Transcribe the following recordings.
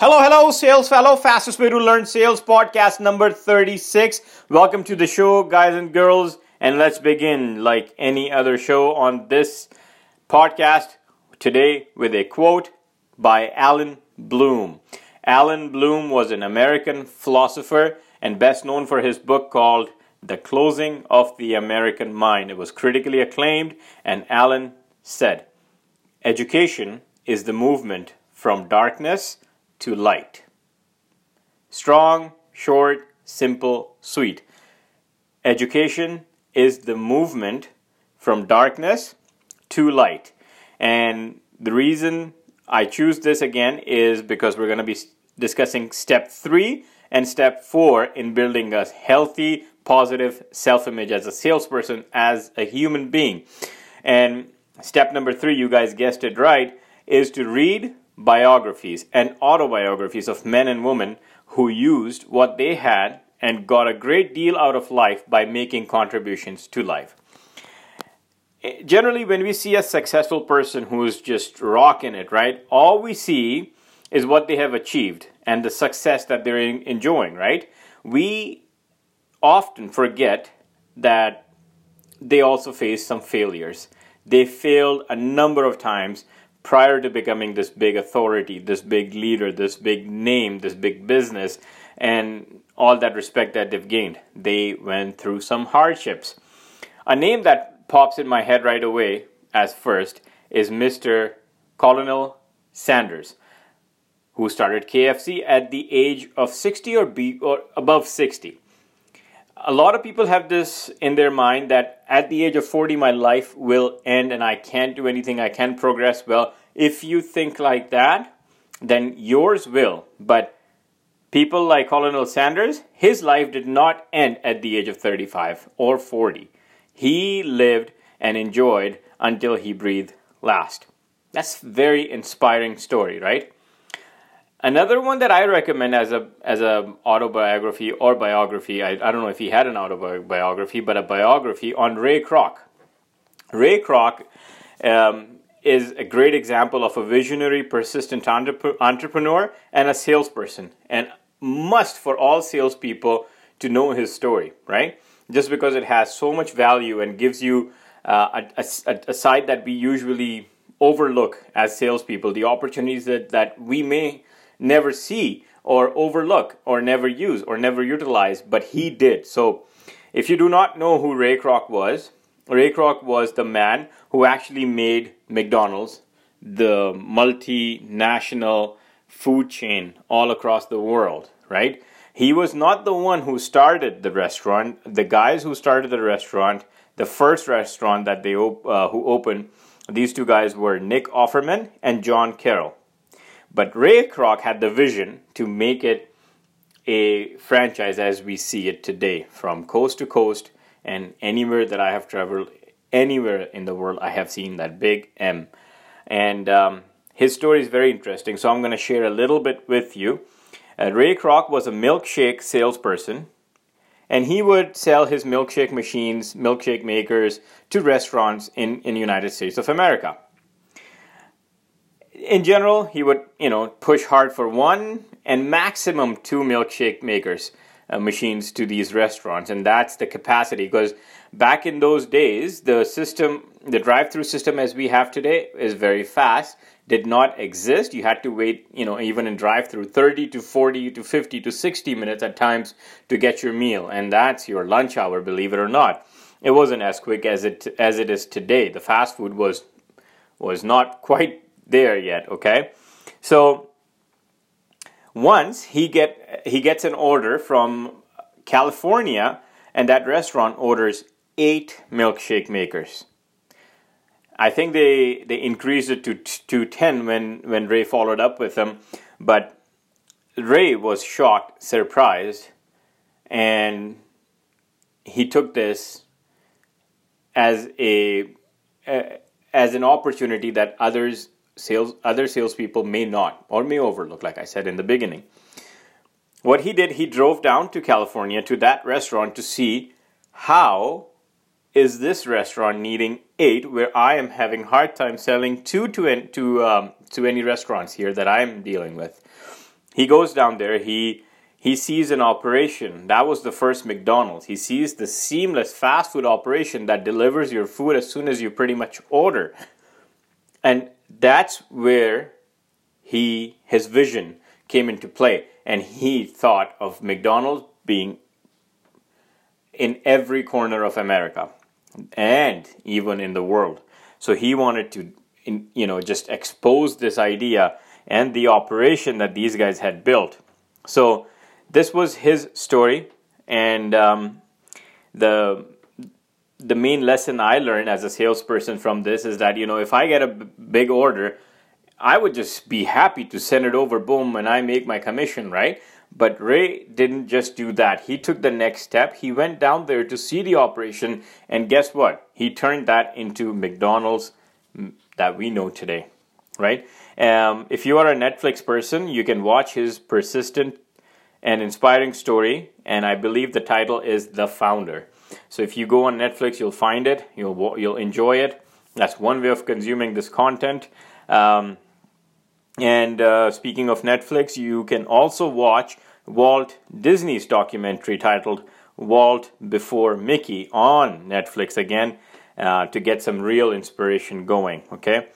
Hello, hello, sales fellow. Fastest way to learn sales podcast number 36. Welcome to the show, guys and girls. And let's begin like any other show on this podcast today with a quote by Allan Bloom. Allan Bloom was an American philosopher and best known for his book called The Closing of the American Mind. It was critically acclaimed, and Allan said, Education is the movement from darkness to light. Strong, short, simple, sweet. Education is the movement from darkness to light. And the reason I choose this again is because we're going to be discussing step three and step four in building a healthy, positive self image as a salesperson, as a human being. And step number three, you guys guessed it right, is to read biographies and autobiographies of men and women who used what they had and got a great deal out of life by making contributions to life. Eh, generally, when we see a successful person who's just rocking it, right, all we see is what they have achieved and the success that they're enjoying, right? We often forget that they also faced some failures. They failed a number of times prior to becoming this big authority, this big leader, this big name, this big business, and all that respect that they've gained. They went through some hardships. A name that pops in my head right away as first is Mr. Colonel Sanders, who started KFC at the age of 60 or, be, or above 60 a lot of people have this in their mind that at the age of 40 my life will end and i can't do anything i can't progress. Well if you think like that then yours will. But people like colonel sanders his life did not end at the age of 35 or 40 he lived and enjoyed until he breathed last. That's very inspiring story right Another one that I recommend as a as a autobiography or biography, I, I don't know if he had an autobiography, but a biography on Ray Kroc. Ray Kroc um, is a great example of a visionary, persistent entrepreneur and a salesperson, and must for all salespeople to know his story, right? Just because it has so much value and gives you uh, a, a, a side that we usually overlook as salespeople, the opportunities that, that we may never see or overlook or never use or never utilize, but he did. So, if you do not know who Ray Kroc was, Ray Kroc was the man who actually made McDonald's the multinational food chain all across the world, right? He was not the one who started the restaurant. The guys who started the restaurant, the first restaurant that they op- uh, who opened, these two guys were Nick Offerman and John Carroll. But Ray Kroc had the vision to make it a franchise as we see it today, from coast to coast, and anywhere that I have traveled, anywhere in the world, I have seen that big M. And um, his story is very interesting, so I'm going to share a little bit with you. Uh, Ray Kroc was a milkshake salesperson, and he would sell his milkshake machines, milkshake makers, to restaurants in in the United States of America in general, he would, you know, push hard for one and maximum two milkshake makers uh, machines to these restaurants, and that's the capacity. Because back in those days, the system, the drive-through system as we have today, is very fast. Did not exist. You had to wait, you know, even in drive-through, thirty to forty to fifty to sixty minutes at times to get your meal, and that's your lunch hour. Believe it or not, it wasn't as quick as it as it is today. The fast food was was not quite there yet, okay? So once he get he gets an order from California and that restaurant orders 8 milkshake makers. I think they they increased it to to 10 when when Ray followed up with them, but Ray was shocked, surprised, and he took this as a, as an opportunity that others sales other salespeople may not or may overlook, like I said in the beginning. What he did, he drove down to California to that restaurant to see how is this restaurant needing eight, where I am having hard time selling two to to um, to any restaurants here that I'm dealing with. he goes down there. He he sees an operation that was the first McDonald's. He sees the seamless fast food operation that delivers your food as soon as you pretty much order, and that's where he his vision came into play, and he thought of McDonald's being in every corner of America and even in the world. So he wanted to, you know, just expose this idea and the operation that these guys had built. So this was his story, and um, the the main lesson I learned as a salesperson from this is that you know if I get a b- big order, I would just be happy to send it over, boom, and I make my commission, right? But Ray didn't just do that. He took the next step. He went down there to see the operation, and guess what? He turned that into McDonald's that we know today, right? Um, if you are a Netflix person, you can watch his persistent and inspiring story, and I believe the title is The Founder. So if you go on Netflix, you'll find it. You'll you'll enjoy it. That's one way of consuming this content. Um, and uh, speaking of Netflix, you can also watch Walt Disney's documentary titled Walt Before Mickey on Netflix again uh, to get some real inspiration going. Okay.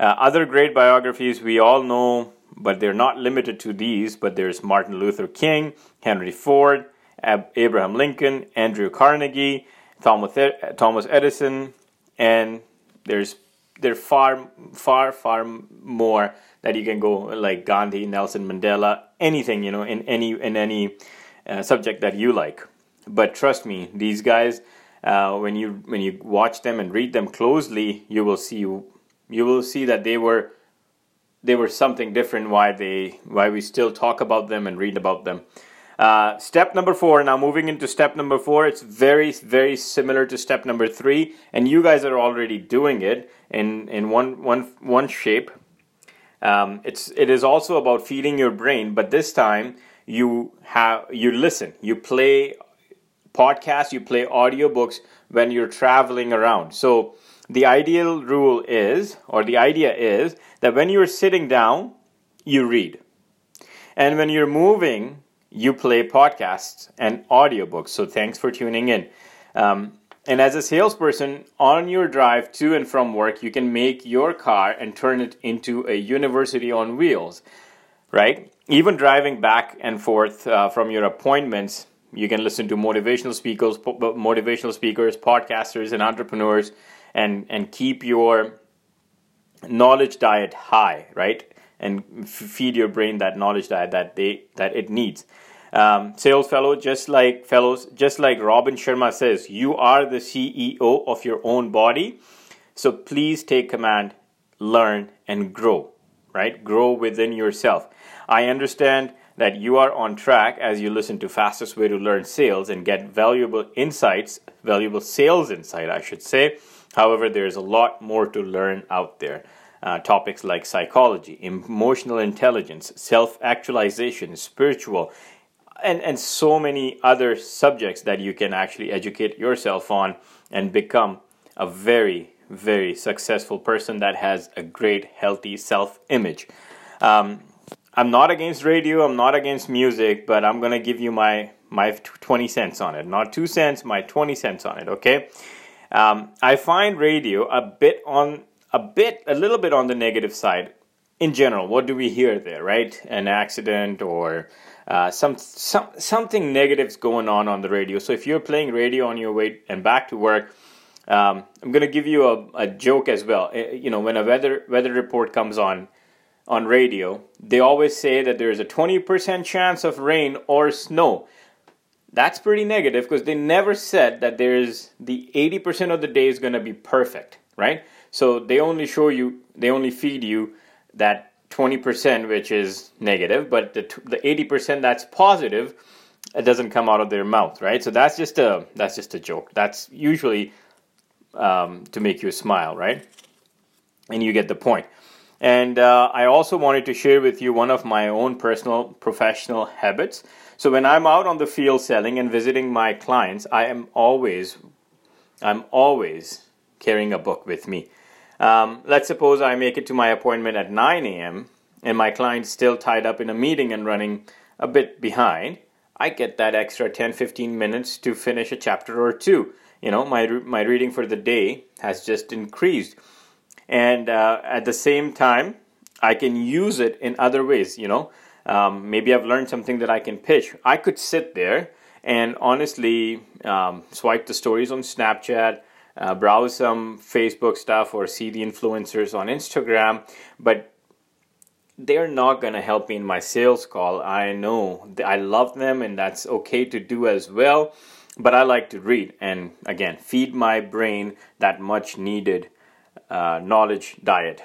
Uh, other great biographies we all know, but they're not limited to these, but there's Martin Luther King, Henry Ford, Ab- Abraham Lincoln, Andrew Carnegie, Thomas, Thomas Edison, and there's there far, far, far more that you can go like Gandhi, Nelson Mandela, anything you know in any in any uh, subject that you like. But trust me, these guys, uh, when you when you watch them and read them closely, you will see you will see that they were they were something different. Why they why we still talk about them and read about them. Uh, step number four. Now moving into step number four, it's very very similar to step number three, and you guys are already doing it in in one one one shape. Um, it's it is also about feeding your brain, but this time you have you listen, you play podcasts, you play audiobooks when you're traveling around. So the ideal rule is, or the idea is, that when you're sitting down, you read, and when you're moving, you play podcasts and audiobooks. So thanks for tuning in. Um, and as a salesperson, on your drive to and from work, you can make your car and turn it into a university on wheels, right? Even driving back and forth uh, from your appointments, you can listen to motivational speakers, motivational speakers, podcasters, and entrepreneurs, and and keep your knowledge diet high, right? And f- feed your brain that knowledge diet that they that it needs. Um, sales fellow, just like fellows, just like Robin Sharma says, you are the CEO of your own body. So please take command, learn, and grow. Right? Grow within yourself. I understand that you are on track as you listen to fastest way to learn sales and get valuable insights, valuable sales insight, I should say. However, there's a lot more to learn out there. Uh, topics like psychology, emotional intelligence, self actualization, spiritual, and, and so many other subjects that you can actually educate yourself on and become a very, very successful person that has a great, healthy self image. Um, I'm not against radio, I'm not against music, but I'm going to give you my, my 20 cents on it. Not 2 cents, my 20 cents on it, okay? Um, I find radio a bit on a bit a little bit on the negative side in general. What do we hear there, right? An accident or uh, some some something negative's going on on the radio. So if you're playing radio on your way and back to work, um, I'm to give you a, a joke as well. Uh, you know, when a weather weather report comes on on radio, they always say that there's a 20% chance of rain or snow. That's pretty negative because they never said that there's the 80% of the day is to be perfect, right? So they only show you, they only feed you that 20% which is negative but the, the 80% that's positive it doesn't come out of their mouth right? So that's just a that's just a joke. That's usually um, to make you smile right? And you get the point. and uh, i also wanted to share with you one of my own personal professional habits. So when i'm out on the field selling and visiting my clients i am always i'm always carrying a book with me um, let's suppose I make it to my appointment at 9 a.m. and my client's still tied up in a meeting and running a bit behind, I get that extra 10 15 minutes to finish a chapter or two. You know, my, my reading for the day has just increased. And uh, at the same time, I can use it in other ways. You know, um, maybe I've learned something that I can pitch. I could sit there and honestly um, swipe the stories on Snapchat, uh, browse some Facebook stuff, or see the influencers on Instagram, but they're not going to help me in my sales call. I know I love them and that's okay to do as well, but I like to read and again, feed my brain that much needed uh, knowledge diet.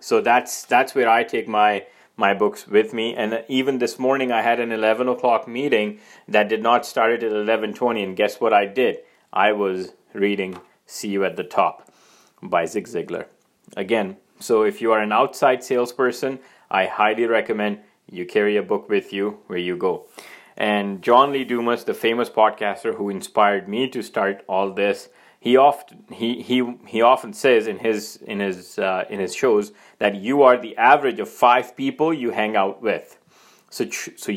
So that's that's where I take my my books with me. And even this morning, I had an 11 o'clock meeting that did not start at 11:20. And guess what I did? I was reading "See You at the Top" by Zig Ziglar. Again, so if you are an outside salesperson, I highly recommend you carry a book with you where you go. And John Lee Dumas, the famous podcaster who inspired me to start all this, he often he he he often says in his in his uh, in his shows that you are the average of five people you hang out with. So so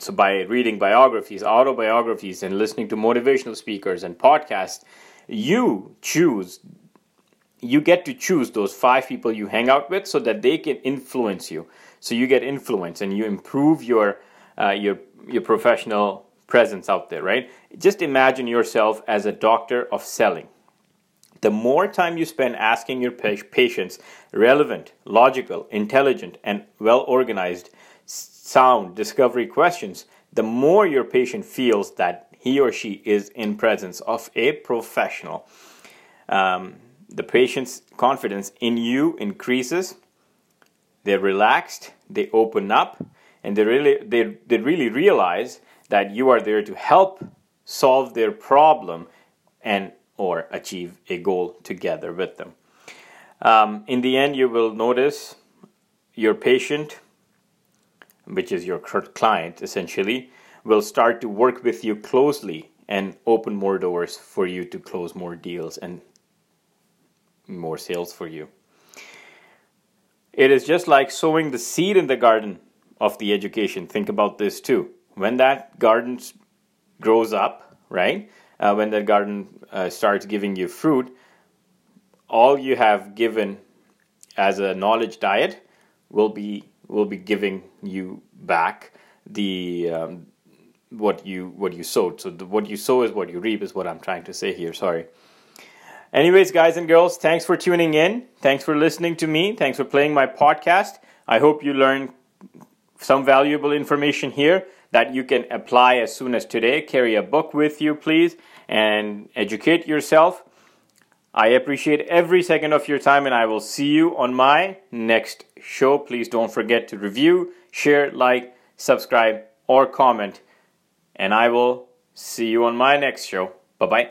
so by reading biographies, autobiographies, and listening to motivational speakers and podcasts, you choose you get to choose those five people you hang out with so that they can influence you. So you get influence and you improve your uh, your your professional presence out there, right? Just imagine yourself as a doctor of selling. The more time you spend asking your patients relevant, logical, intelligent, and well organized, sound discovery questions, the more your patient feels that he or she is in presence of a professional. Um, the patient's confidence in you increases. They're relaxed, they open up, and they really they, they really realize that you are there to help solve their problem and or achieve a goal together with them. Um, in the end, you will notice your patient, which is your client essentially, will start to work with you closely and open more doors for you to close more deals and more sales for you. It is just like sowing the seed in the garden of the education. Think about this too. When that garden grows up, right? Uh, when that garden uh, starts giving you fruit, all you have given as a knowledge diet will be will be giving you back the um, what you what you sowed. So the, what you sow is what you reap is what I'm trying to say here. Sorry. Anyways, guys and girls, thanks for tuning in. Thanks for listening to me. Thanks for playing my podcast. I hope you learned some valuable information here that you can apply as soon as today. Carry a book with you, please, and educate yourself. I appreciate every second of your time, and I will see you on my next show. Please don't forget to review, share, like, subscribe, or comment. And I will see you on my next show. Bye bye.